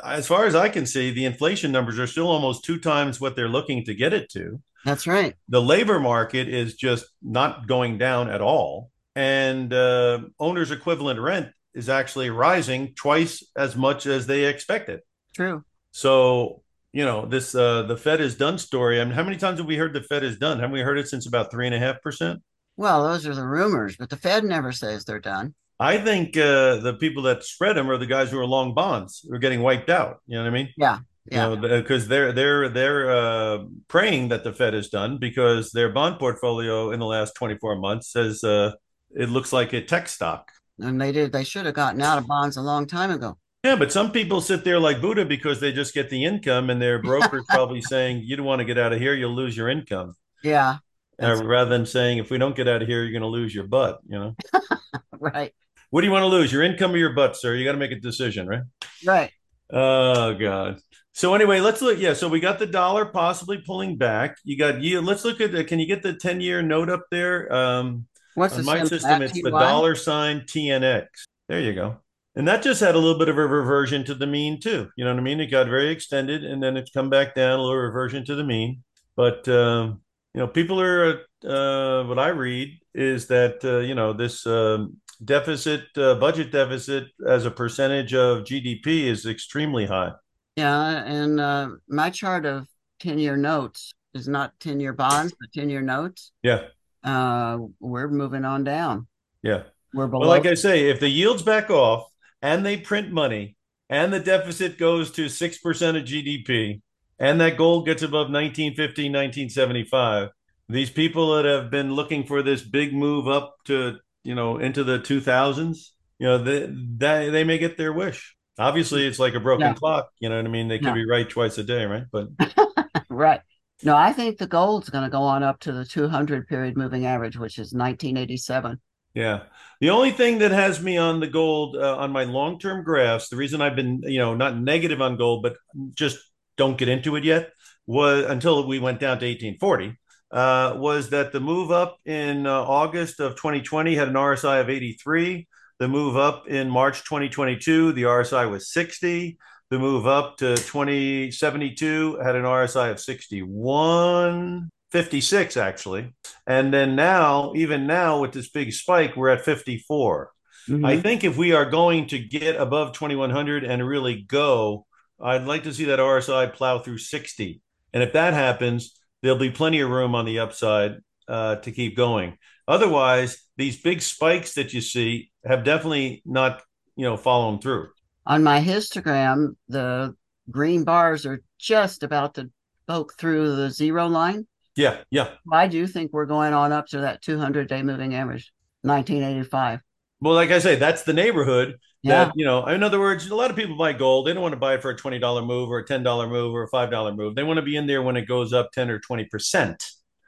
as far as I can see, the inflation numbers are still almost two times what they're looking to get it to. That's right. The labor market is just not going down at all. And uh, owner's equivalent rent is actually rising twice as much as they expected. True. So, you know, this, uh, the Fed is done story. I mean, how many times have we heard the Fed is done? Haven't we heard it since about three and a half percent? Well, those are the rumors, but the Fed never says they're done. I think uh, the people that spread them are the guys who are long bonds who are getting wiped out. You know what I mean? Yeah. Yeah. You know, because they're they're they're uh, praying that the Fed is done because their bond portfolio in the last 24 months says uh, it looks like a tech stock. And they did. They should have gotten out of bonds a long time ago. Yeah, but some people sit there like Buddha because they just get the income, and their broker's *laughs* probably saying, "You don't want to get out of here; you'll lose your income." Yeah. Uh, rather than saying, "If we don't get out of here, you're going to lose your butt," you know. *laughs* right. What do you want to lose, your income or your butt, sir? You got to make a decision, right? Right. Oh God. So anyway, let's look. Yeah, so we got the dollar possibly pulling back. You got you. Let's look at. The, can you get the ten-year note up there? Um, What's the my system? It's the dollar sign TNX. There you go. And that just had a little bit of a reversion to the mean too. You know what I mean? It got very extended, and then it's come back down a little reversion to the mean. But um, you know, people are. Uh, what I read is that uh, you know this um, deficit, uh, budget deficit as a percentage of GDP is extremely high. Yeah, and uh, my chart of ten-year notes is not ten-year bonds, but ten-year notes. Yeah, uh, we're moving on down. Yeah, we're below. Well, like I say, if the yields back off and they print money, and the deficit goes to six percent of GDP, and that gold gets above 1950, 1975, these people that have been looking for this big move up to you know into the 2000s you know they, they, they may get their wish. Obviously it's like a broken yeah. clock you know what i mean? They could yeah. be right twice a day right? But *laughs* right. No i think the gold's going to go on up to the 200 period moving average which is 1987 yeah. The only thing that has me on the gold uh, on my long-term graphs the reason i've been you know not negative on gold but just don't get into it yet was until we went down to 1840 uh, was that the move up in uh, August of 2020 had an RSI of 83. The move up in March 2022, the RSI was 60. The move up to 2072 had an RSI of 61, 56 actually. And then now, even now with this big spike, we're at 54. Mm-hmm. I think if we are going to get above 2100 and really go, I'd like to see that RSI plow through 60. And if that happens, there'll be plenty of room on the upside uh, to keep going. Otherwise, these big spikes that you see have definitely not, you know, fallen through. On my histogram, the green bars are just about to poke through the zero line. Yeah, yeah. I do think we're going on up to that 200 day moving average, 1985. Well, like I say, that's the neighborhood yeah. that, you know, in other words, a lot of people buy gold. They don't want to buy it for a $20 move or a $10 move or a $5 move. They want to be in there when it goes up 10 or 20%.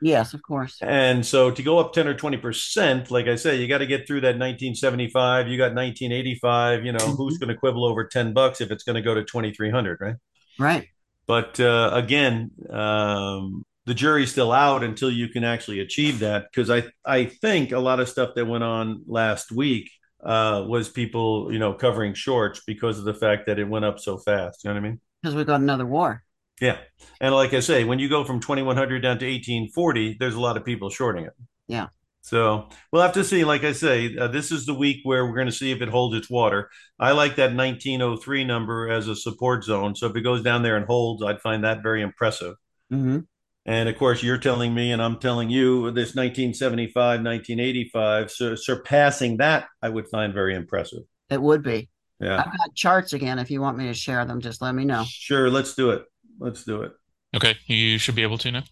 Yes, of course. And so to go up 10 or 20%, like I say, you got to get through that 1975, you got 1985, you know, mm-hmm. who's going to quibble over 10 bucks if it's going to go to 2300, right? Right. But uh, again, um, the jury's still out until you can actually achieve that. Because I I think a lot of stuff that went on last week uh, was people you know covering shorts because of the fact that it went up so fast. You know what I mean? Because we got another war. Yeah, and like I say, when you go from 2100 down to 1840, there's a lot of people shorting it. Yeah. So we'll have to see. Like I say, uh, this is the week where we're going to see if it holds its water. I like that 1903 number as a support zone. So if it goes down there and holds, I'd find that very impressive. Mm-hmm. And of course, you're telling me, and I'm telling you, this 1975, 1985, so surpassing that, I would find very impressive. It would be. Yeah. I've got charts again. If you want me to share them, just let me know. Sure. Let's do it. Let's do it. Okay, you should be able to now.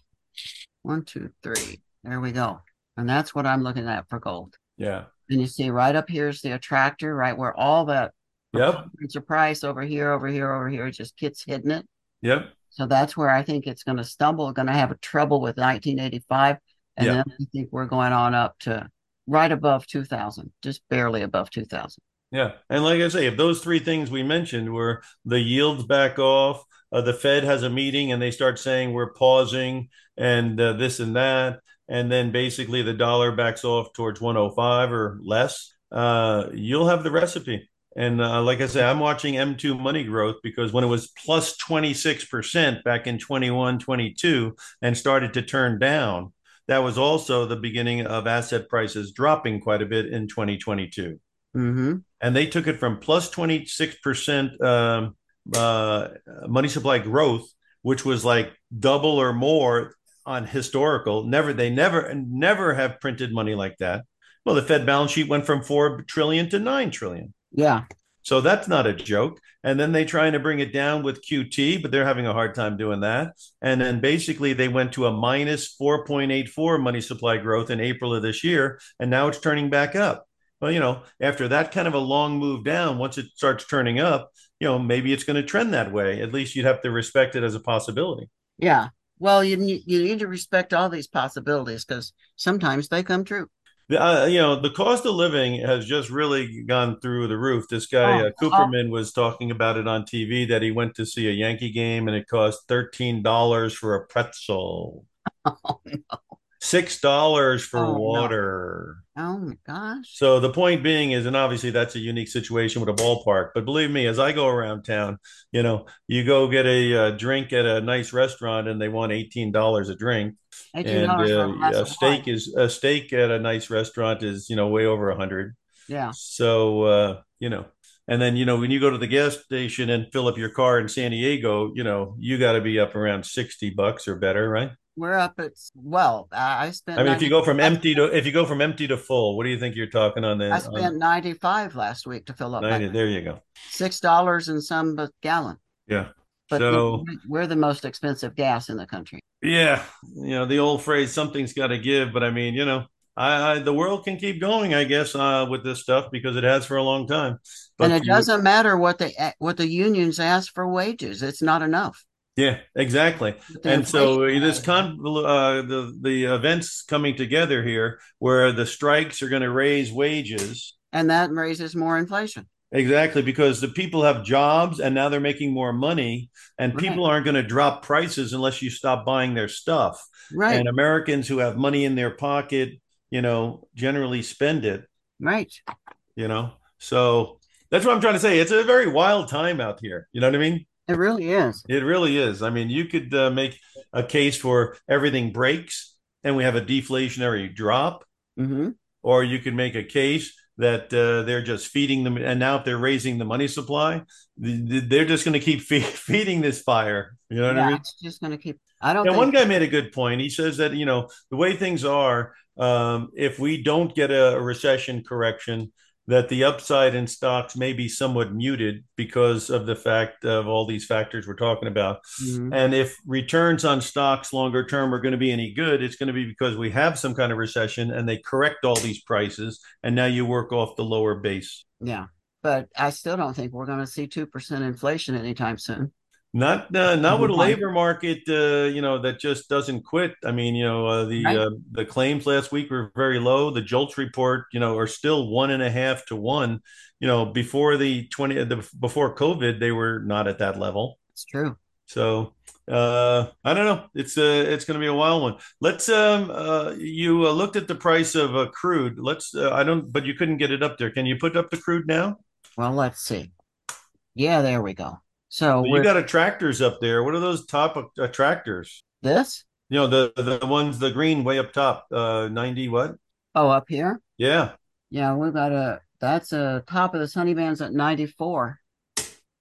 One, two, three. There we go. And that's what I'm looking at for gold. Yeah. And you see right up here is the attractor, right where all that Yep. it's a price over here, over here, over here, it just gets hitting it. Yep. So that's where I think it's going to stumble, going to have a trouble with 1985. And Yeah. then I think we're going on up to right above 2000, just barely above 2000. Yeah. And like I say, if those three things we mentioned were the yields back off, uh, the Fed has a meeting and they start saying we're pausing and uh, this and that, and then basically the dollar backs off towards 105 or less, uh, you'll have the recipe. And uh, like I say, I'm watching M2 money growth because when it was plus 26% back in 21, 22 and started to turn down, that was also the beginning of asset prices dropping quite a bit in 2022 Mm-hmm. and they took it from plus 26% um, uh, money supply growth, which was like double or more on historical. Never, they never, never have printed money like that. Well, the Fed balance sheet went from 4 trillion to 9 trillion. Yeah. So that's not a joke. And then they trying to bring it down with QT, but they're having a hard time doing that. And then basically they went to a minus 4.84 money supply growth in April of this year, and now it's turning back up. Well, you know, after that kind of a long move down, once it starts turning up, you know, maybe it's going to trend that way. At least you'd have to respect it as a possibility. Yeah. Well, you you need to respect all these possibilities because sometimes they come true. Uh, you know, the cost of living has just really gone through the roof. This guy, Oh, uh, Cooperman, was talking about it on TV that he went to see a Yankee game and it cost $13 for a pretzel, *laughs* Oh, $6 for Oh, no. water. oh my gosh. So the point being is, and obviously that's a unique situation with a ballpark, but believe me, as I go around town, you know, you go get a, uh drink at a nice restaurant and they want $18 a drink. $18 And uh, a a steak wine. is a steak at a nice restaurant is, you know, way over a hundred. Yeah. So, uh, you know, and then, you know, when you go to the gas station and fill up your car in San Diego, you know, you got to be up around 60 bucks or better, right? We're up at, well, I I spent, I mean, if you go from empty to, if you go from empty to full, what do you think you're talking on the, I on spent 95 last week to fill up 90? There you go. $6 and some a gallon. Yeah. But So- we're the most expensive gas in the country. Yeah. You know, the old phrase, something's got to give. But I mean, you know, I, I the world can keep going, I guess, uh, with this stuff because it has for a long time. But and it you- doesn't matter what the what the unions ask for wages. It's not enough. Yeah, exactly. And so this con uh, the the events coming together here, where the strikes are going to raise wages. and that raises more inflation. Exactly, because the people have jobs and now they're making more money, and Right. people aren't going to drop prices unless you stop buying their stuff. Right. And Americans who have money in their pocket, you know, generally spend it. right. You know, so that's what I'm trying to say. It's a very wild time out here. You know what I mean? It really is. It really is. I mean, you could uh, make a case for everything breaks and we have a deflationary drop, hmm or you could make a case that uh, they're just feeding them. And now, if they're raising the money supply, th- th- they're just going to keep fe- *laughs* feeding this fire. You know what I mean? it's just going to keep. I don't. And think, one guy made a good point. He says that, you know, the way things are, um, if we don't get a recession correction, that the upside in stocks may be somewhat muted because of the fact of all these factors we're talking about. Mhm. And if returns on stocks longer term are going to be any good, it's going to be because we have some kind of recession and they correct all these prices. And now you work off the lower base. Yeah, but I still don't think we're going to see two percent inflation anytime soon. Not uh, not with a labor market, uh, you know, that just doesn't quit. I mean, you know, uh, the Right. uh, the claims last week were very low. The JOLTS report, you know, are still one and a half to one. You know, before the twenty, the, before COVID, they were not at that level. It's true. So uh, I don't know. It's uh, it's going to be a wild one. Let's um uh, you uh, looked at the price of uh, crude. Let's uh, I don't, but you couldn't get it up there. Can you put up the crude now? Well, let's see. Yeah, there we go. So Well, you got attractors up there. What are those top attractors? this. You know the the ones the green way up top. Uh, ninety what? Oh, up here. Yeah. Yeah, we've got a that's a top of the sunny bands at 94.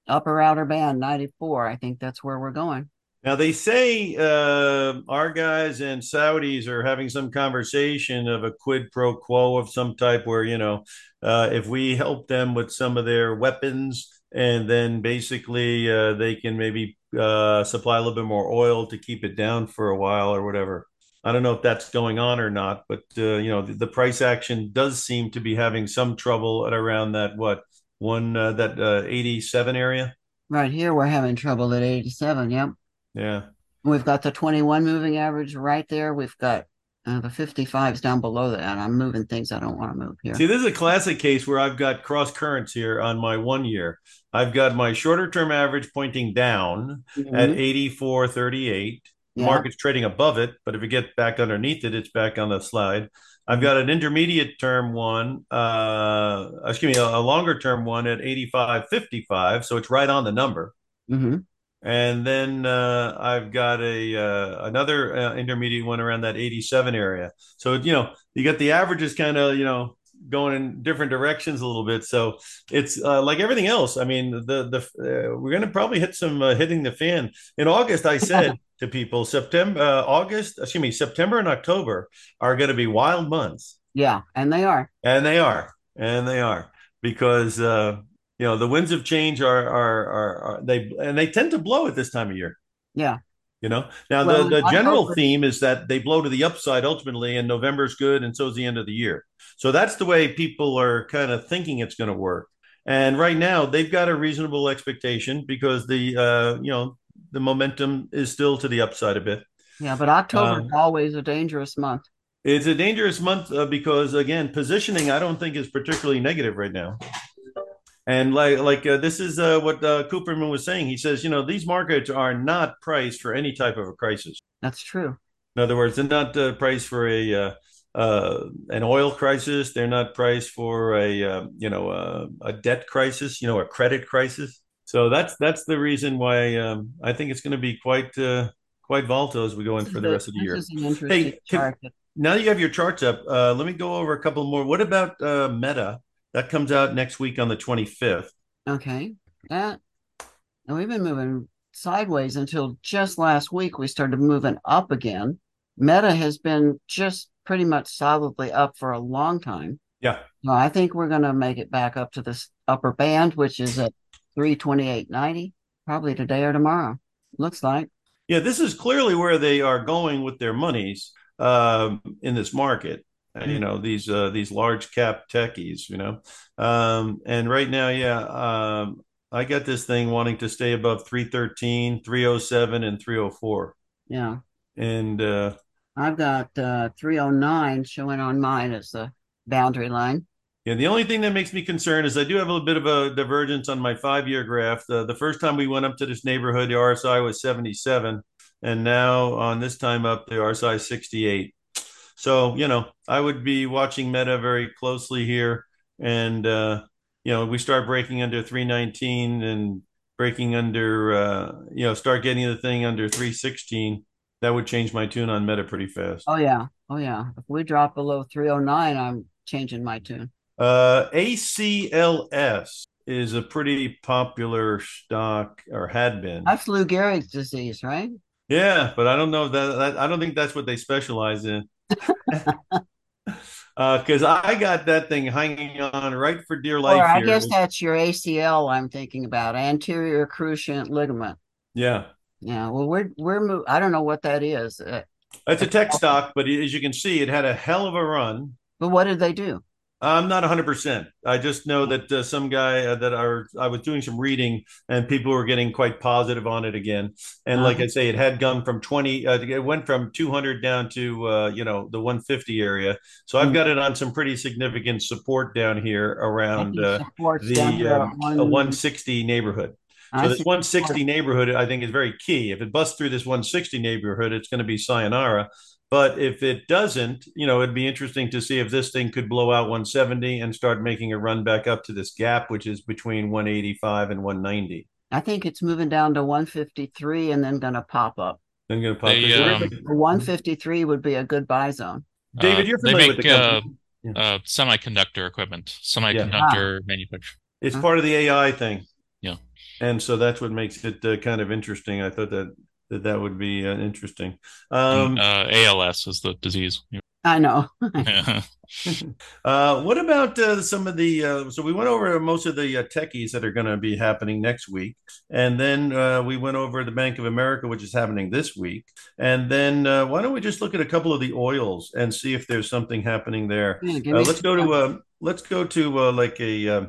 Upper outer band 94. I think that's where we're going. Now they say uh, our guys and Saudis are having some conversation of a quid pro quo of some type, where you know, uh, if we help them with some of their weapons, and then basically uh, they can maybe uh, supply a little bit more oil to keep it down for a while or whatever. I don't know if that's going on or not, but uh, you know, the, the price action does seem to be having some trouble at around that what one uh, that uh, 87 area. Right here we're having trouble at 87. Yep. Yeah. We've got the 21 moving average right there. We've got uh, the 55s down below that. And I'm moving things I don't want to move here. See, this is a classic case where I've got cross currents here on my one year. I've got my shorter term average pointing down at Mhm. 84.38. The Yeah. market's trading above it, but if you get back underneath it, it's back on the slide. I've got an intermediate term one, uh, excuse me, a, a longer term one at 85.55. So it's right on the number. Mhm. And then uh, I've got a uh, another uh, intermediate one around that 87 area. So you know, you got the averages kind of you know going in different directions a little bit. So it's uh, like everything else. I mean, the the uh, we're going to probably hit some uh, hitting the fan in August. I said *laughs* to people, September, uh, August, excuse me, September and October are going to be wild months, Yeah. And they are. and they are, and they are because. Uh, you know the winds of change are, are are are they and they tend to blow at this time of year. Yeah. You know, now Well, the, the general October- theme is that they blow to the upside ultimately, and November's good, and so is the end of the year. So that's the way people are kind of thinking it's going to work. And right now, they've got a reasonable expectation because the uh, you know the momentum is still to the upside a bit. Yeah. But October Um, is always a dangerous month. It's a dangerous month uh, because again, positioning I don't think is particularly negative right now. And like like uh, this is uh, what uh, Cooperman was saying. He says, you know, these markets are not priced for any type of a crisis. That's true. In other words, they're not uh, priced for a uh, uh, an oil crisis. They're not priced for a uh, you know uh, a debt crisis. You know, a credit crisis. So that's that's the reason why um, I think it's going to be quite uh, quite volatile as we go in for the rest of the year. This is an interesting Hey, can- chart. that- Now you have your charts up. Uh, let me go over a couple more. What about uh, Meta? That comes out next week on the 25th. Okay. That and we've been moving sideways until just last week we started moving up again. Meta has been just pretty much solidly up for a long time. Yeah. No, I think we're going to make it back up to this upper band, which is at 328.90, probably today or tomorrow. Looks like. Yeah, this is clearly where they are going with their monies um, in this market. Uh, you know these uh, these large cap techies. You know, um, and right now, yeah, um, I got this thing wanting to stay above 313, 307, and 304. Yeah. And uh, I've got uh, 309 showing on mine as the boundary line. Yeah, the only thing that makes me concerned is I do have a little bit of a divergence on my five year graph. The, the first time we went up to this neighborhood, the RSI was 77. And now on this time up, the RSI is 68. So, you know, I would be watching Meta very closely here. And, uh, you know, we start breaking under 319 and breaking under, uh, you know, start getting the thing under 316. That would change my tune on Meta pretty fast. Oh, yeah. Oh, yeah. If we drop below 309, I'm changing my tune. Uh, ACLS is a pretty popular stock or had been. That's Lou Gehrig's disease, right? Yeah, but I don't know that, that I don't think that's what they specialize in. Because I got that thing hanging on right for dear life Or I here. guess that's your ACL I'm thinking about, anterior cruciate ligament. yeah, Yeah, well, we're we're mo- I don't know what that is, uh, it's a tech stock, but as you can see, it had a hell of a run. but what did they do? I'm not 100%. I just know that uh, some guy uh, that are, I was doing some reading and people were getting quite positive on it again. And like Uh-huh. I say, it had gone from 20, uh, it went from 200 down to, uh, you know, the 150 area. So I've Mhm. got it on some pretty significant support down here around uh, the here um, one- 160 neighborhood. So this 160 neighborhood, I think, is very key. If it busts through this 160 neighborhood, it's going to be sayonara. But if it doesn't, you know, it'd be interesting to see if this thing could blow out 170 and start making a run back up to this gap, which is between 185 and 190. I think it's moving down to 153 and then going to pop up. Then going to pop. They, up. um, 153 would be a good buy zone. David, Uh, you're they familiar make with the company. uh, uh, semiconductor equipment, semiconductor manufacturer. It's part of the AI thing. Yeah. And so that's what makes it uh, kind of interesting. I thought that that, that would be uh, interesting. Um, uh, ALS is the disease. I know. *laughs* *laughs* uh, what about uh, some of the? Uh, so we went over most of the uh, techies that are going to be happening next week, and then uh, we went over the Bank of America, which is happening this week, and then uh, why don't we just look at a couple of the oils and see if there's something happening there? Yeah, give Uh, me let's go to uh, let's go to uh, like a. Uh,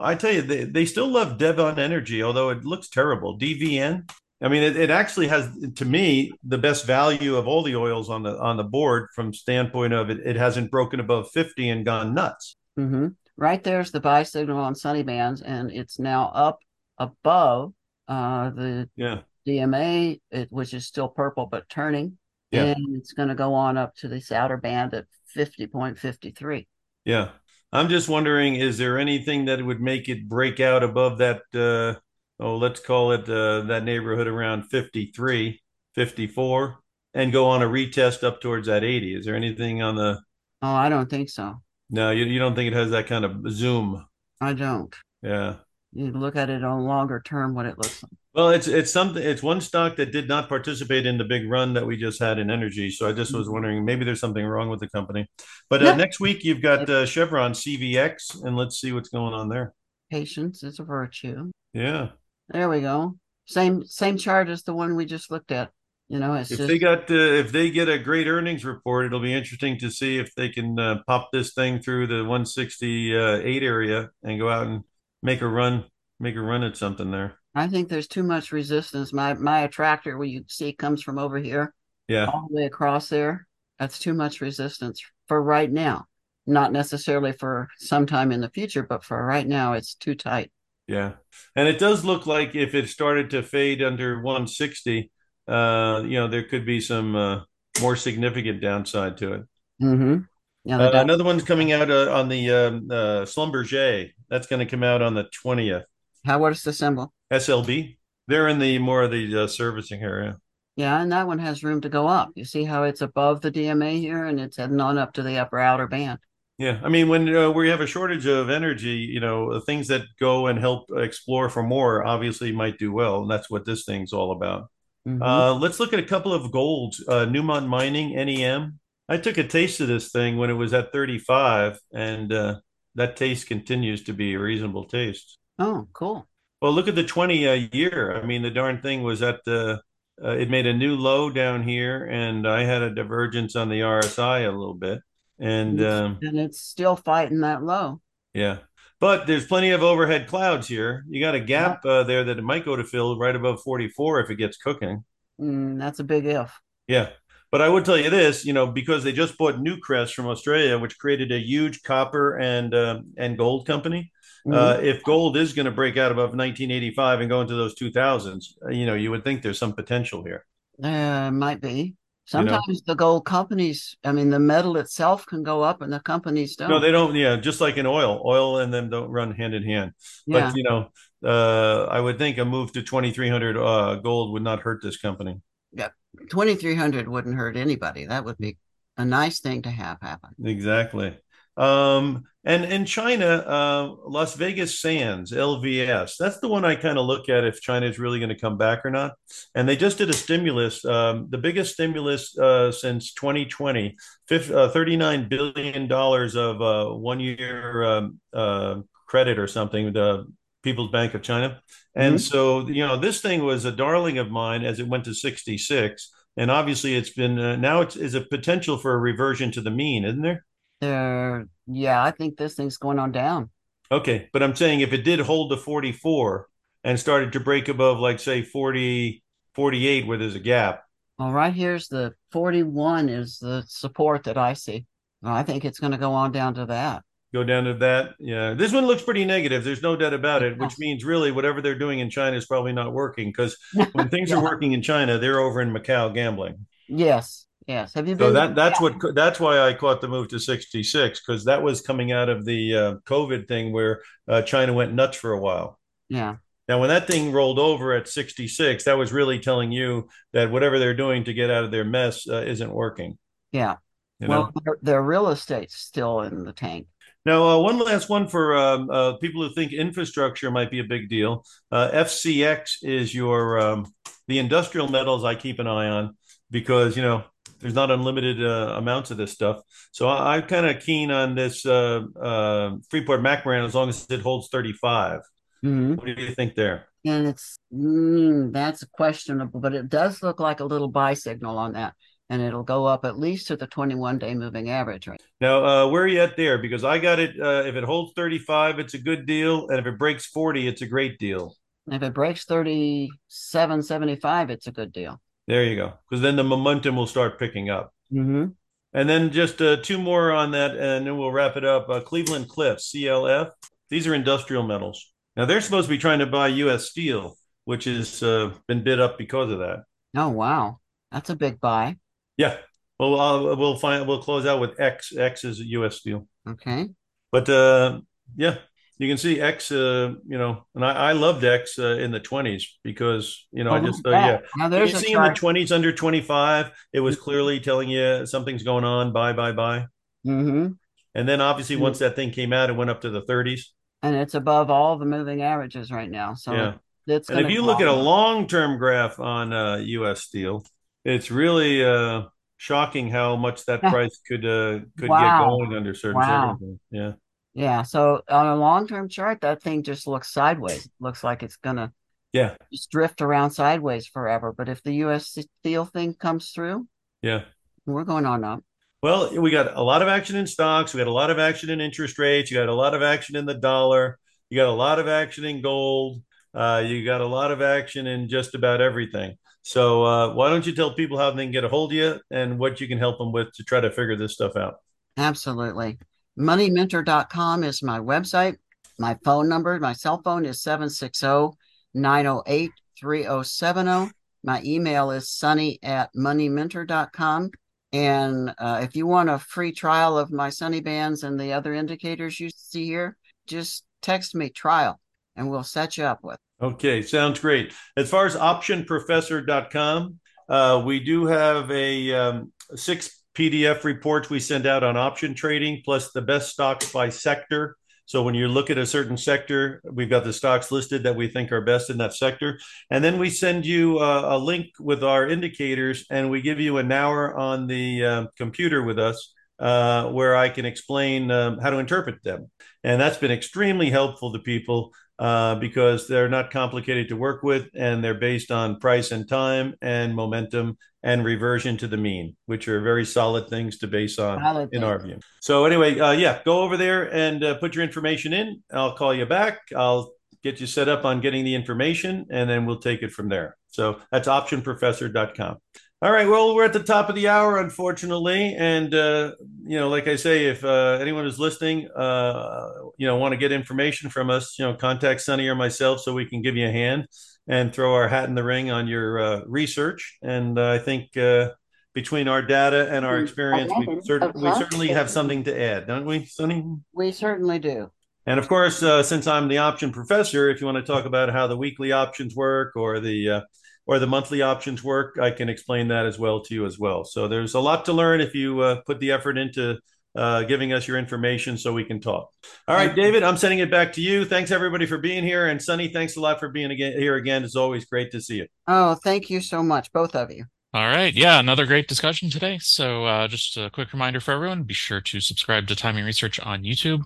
I tell you, they, they still love Devon Energy, although it looks terrible. DVN. I mean, it, it actually has, to me, the best value of all the oils on the on the board from standpoint of it. It hasn't broken above fifty and gone nuts. Mhm. Right there's the buy signal on Sunny Bands, and it's now up above uh, the Yeah, DMA, it, which is still purple but turning. Yeah. And it's going to go on up to this outer band at 50.53. yeah. I'm just wondering, is there anything that would make it break out above that? Uh, oh, let's call it uh, that neighborhood around 53, 54, and go on a retest up towards that 80. Is there anything on the? Oh, I don't think so. No, you, you don't think it has that kind of zoom? I don't. Yeah. You look at it on longer term, what it looks like. Well, it's it's something. It's one stock that did not participate in the big run that we just had in energy. So I just was wondering, maybe there's something wrong with the company. But uh, No. next week you've got uh, Chevron CVX, and let's see what's going on there. Patience is a virtue. Yeah, There we go. Same same chart as the one we just looked at. You know, it's if just they got uh, if they get a great earnings report, it'll be interesting to see if they can uh, pop this thing through the 168 area and go out and make a run, make a run at something there. I think there's too much resistance. My my attractor, where you see comes from over here Yeah, all the way across there. That's too much resistance for right now. Not necessarily for sometime in the future, but for right now, it's too tight. Yeah, and it does look like if it started to fade under 160, uh, you know, there could be some uh, more significant downside to it. Mm-hmm. Yeah, Uh, another one's coming out uh, on the um, uh, Schlumberger. That's going to come out on the 20th. how what is the symbol? SLB. They're in the more of the uh, servicing area. Yeah, and that one has room to go up. You see how it's above the DMA here, and it's heading on up to the upper outer band. Yeah, I mean, when uh, we have a shortage of energy, you know, things that go and help explore for more obviously might do well, and that's what this thing's all about. Mhm. Uh, let's look at a couple of golds. Uh, Newmont Mining, NEM. I took a taste of this thing when it was at 35, and uh, that taste continues to be a reasonable taste. oh, cool. Well, look at the 20 a year. I mean, the darn thing was at the, uh, it made a new low down here, and I had a divergence on the RSI a little bit. And um, and it's still fighting that low. yeah, but there's plenty of overhead clouds here. You got a gap uh, there that it might go to fill right above 44 if it gets cooking. Mm, that's a big if. Yeah. But I would tell you this, you know, because they just bought Newcrest from Australia, which created a huge copper and uh, and gold company. Mhm. Uh, if gold is going to break out above 1985 and go into those 2000s, uh, you know, you would think there's some potential here. Uh, might be. You know? Sometimes the gold companies, I mean, the metal itself can go up and the companies don't. No, they don't. Yeah, just like in oil, oil and them don't run hand in hand. yeah. But you know, uh, I would think a move to 2300 uh, gold would not hurt this company. Yeah. 2300 wouldn't hurt anybody. That would be a nice thing to have happen. Exactly. Um, and in China, uh, Las Vegas Sands, LVS, that's the one I kind of look at if China is really going to come back or not. And they just did a stimulus, um, the biggest stimulus uh, since 2020, fif- uh, $39 billion of uh, one year um, uh, credit or something, the People's Bank of China. And Mhm. so, you know, this thing was a darling of mine as it went to 66. And obviously, it's been uh, now it's is a potential for a reversion to the mean, isn't there? There, yeah, I think this thing's going on down. Okay, but I'm saying if it did hold to 44 and started to break above, like, say, 40, 48, where there's a gap, Well, right here's the 41 is the support that I see. I think it's going to go on down to that. go down to that. Yeah, this one looks pretty negative. There's no doubt about it, which means really whatever they're doing in China is probably not working because *laughs* when things yeah. are working in China, they're over in Macau gambling. Yes, yes. Have you been? So that that's what that's why I caught the move to 66 because that was coming out of the uh, COVID thing where uh, China went nuts for a while. Yeah. Now, when that thing rolled over at 66, that was really telling you that whatever they're doing to get out of their mess uh, isn't working. Yeah. You well, their, their, real estate's still in the tank. Now, uh, one last one for um, uh, people who think infrastructure might be a big deal. Uh, FCX is your um, the industrial metals I keep an eye on because you know there's not unlimited uh, amounts of this stuff. So I, am kind of keen on this uh, uh, Freeport McMoRan as long as it holds 35. Mm-hmm. What do you think there? And it's mm, that's questionable, but it does look like a little buy signal on that, and it'll go up at least to the 21 day moving average. Right now, uh, where are you at there? Because I got it. Uh, if it holds 35, it's a good deal, and if it breaks 40, it's a great deal. If it breaks 37.75, it's a good deal. There you go. Because then the momentum will start picking up. Mm-hmm. And then just uh, two more on that, and then we'll wrap it up. Uh, Cleveland Cliffs, CLF. These are industrial metals. Now they're supposed to be trying to buy U.S. Steel, which has uh, been bid up because of that. Oh wow, that's a big buy. Yeah. Well, uh, we'll find we'll close out with X. X is U.S. Steel. Okay. But uh, yeah, you can see X. Uh, you know, and I, I loved X uh, in the twenties because you know oh, I just uh, yeah. Now there's you see in the twenties under twenty five, it was mm-hmm. clearly telling you something's going on. Buy, buy, buy. Mm-hmm. And then obviously mm-hmm. once that thing came out, it went up to the thirties and it's above all the moving averages right now. So yeah. It's and if you look at a long-term graph on uh, U.S. Steel, it's really uh, shocking how much that *laughs* price could uh, could wow. get going under certain wow. circumstances. Yeah. Yeah. So on a long-term chart, that thing just looks sideways. looks like it's gonna yeah just drift around sideways forever. But if the U.S. Steel thing comes through, yeah, we're going on up. Well, we got a lot of action in stocks. We got a lot of action in interest rates. You got a lot of action in the dollar. You got a lot of action in gold. Uh, you got a lot of action in just about everything. So uh, why don't you tell people how they can get a hold of you and what you can help them with to try to figure this stuff out? Absolutely. Moneymentor.com is my website. My phone number, my cell phone is 760 908 3070. My email is sunny at moneymentor.com. And uh, if you want a free trial of my Sunny Bands and the other indicators you see here, just text me trial and we'll set you up with. Okay, sounds great. As far as optionprofessor.com, uh, we do have a um, six PDF reports we send out on option trading, plus the best stocks by sector so when you look at a certain sector, we've got the stocks listed that we think are best in that sector. And then we send you a, a link with our indicators and we give you an hour on the uh, computer with us uh, where I can explain um, how to interpret them. And that's been extremely helpful to people uh, because they're not complicated to work with and they're based on price and time and momentum and reversion to the mean, which are very solid things to base on solid in thing. our view. So anyway, uh, yeah, go over there and uh, put your information in. I'll call you back. I'll get you set up on getting the information and then we'll take it from there. So that's optionprofessor.com. All right. Well, we're at the top of the hour, unfortunately, and uh, you know, like I say, if uh, anyone is listening, uh, you know, want to get information from us, you know, contact Sunny or myself so we can give you a hand and throw our hat in the ring on your uh, research. And uh, I think uh, between our data and our experience, we, cert- we certainly have something to add, don't we, Sunny? We certainly do. And of course, since I'm the option professor, if you want to talk about how the weekly options work or the or the monthly options work, I can explain that as well to you as well. So there's a lot to learn if you uh, put the effort into uh, giving us your information so we can talk. All right, David, I'm sending it back to you. Thanks everybody for being here, and Sunny, thanks a lot for being again here again. It's always great to see you. Oh, thank you so much, both of you. All right. Yeah, another great discussion today. So, uh, just a quick reminder for everyone be sure to subscribe to Timing Research on YouTube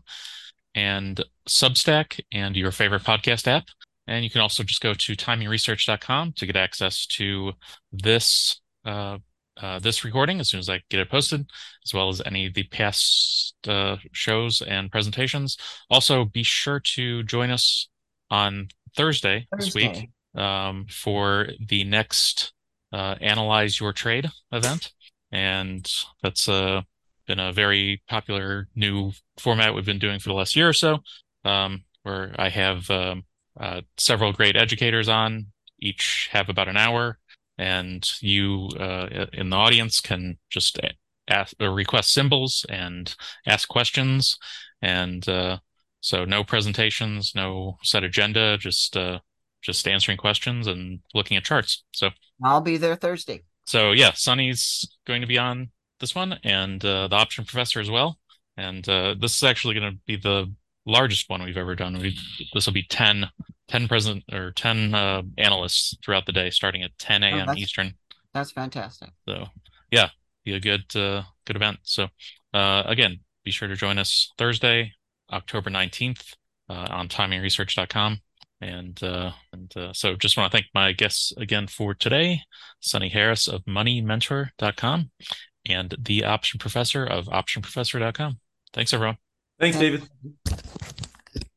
and Substack and your favorite podcast app. And you can also just go to timingresearch.com to get access to this uh, uh, this recording as soon as I get it posted, as well as any of the past uh, shows and presentations. Also, be sure to join us on Thursday, Thursday. this week um, for the next uh, Analyze Your Trade event. And that's a been a very popular new format we've been doing for the last year or so, um, where I have um, uh, several great educators on, each have about an hour, and you uh, in the audience can just ask or request symbols and ask questions. And uh, so, no presentations, no set agenda, just uh, just answering questions and looking at charts. So I'll be there Thursday. So yeah, Sunny's going to be on this one, and uh, the option professor as well. And uh, this is actually going to be the largest one we've ever done. We this will be 10, 10 present or 10 uh, analysts throughout the day, starting at 10 a.m. Oh, Eastern. That's fantastic. So yeah, be a good uh, good event. So uh, again, be sure to join us Thursday, October 19th uh, on timingresearch.com. And uh, and uh, so just want to thank my guests again for today, Sunny Harris of moneymentor.com and the option professor of optionprofessor.com. Thanks everyone. Thanks, David.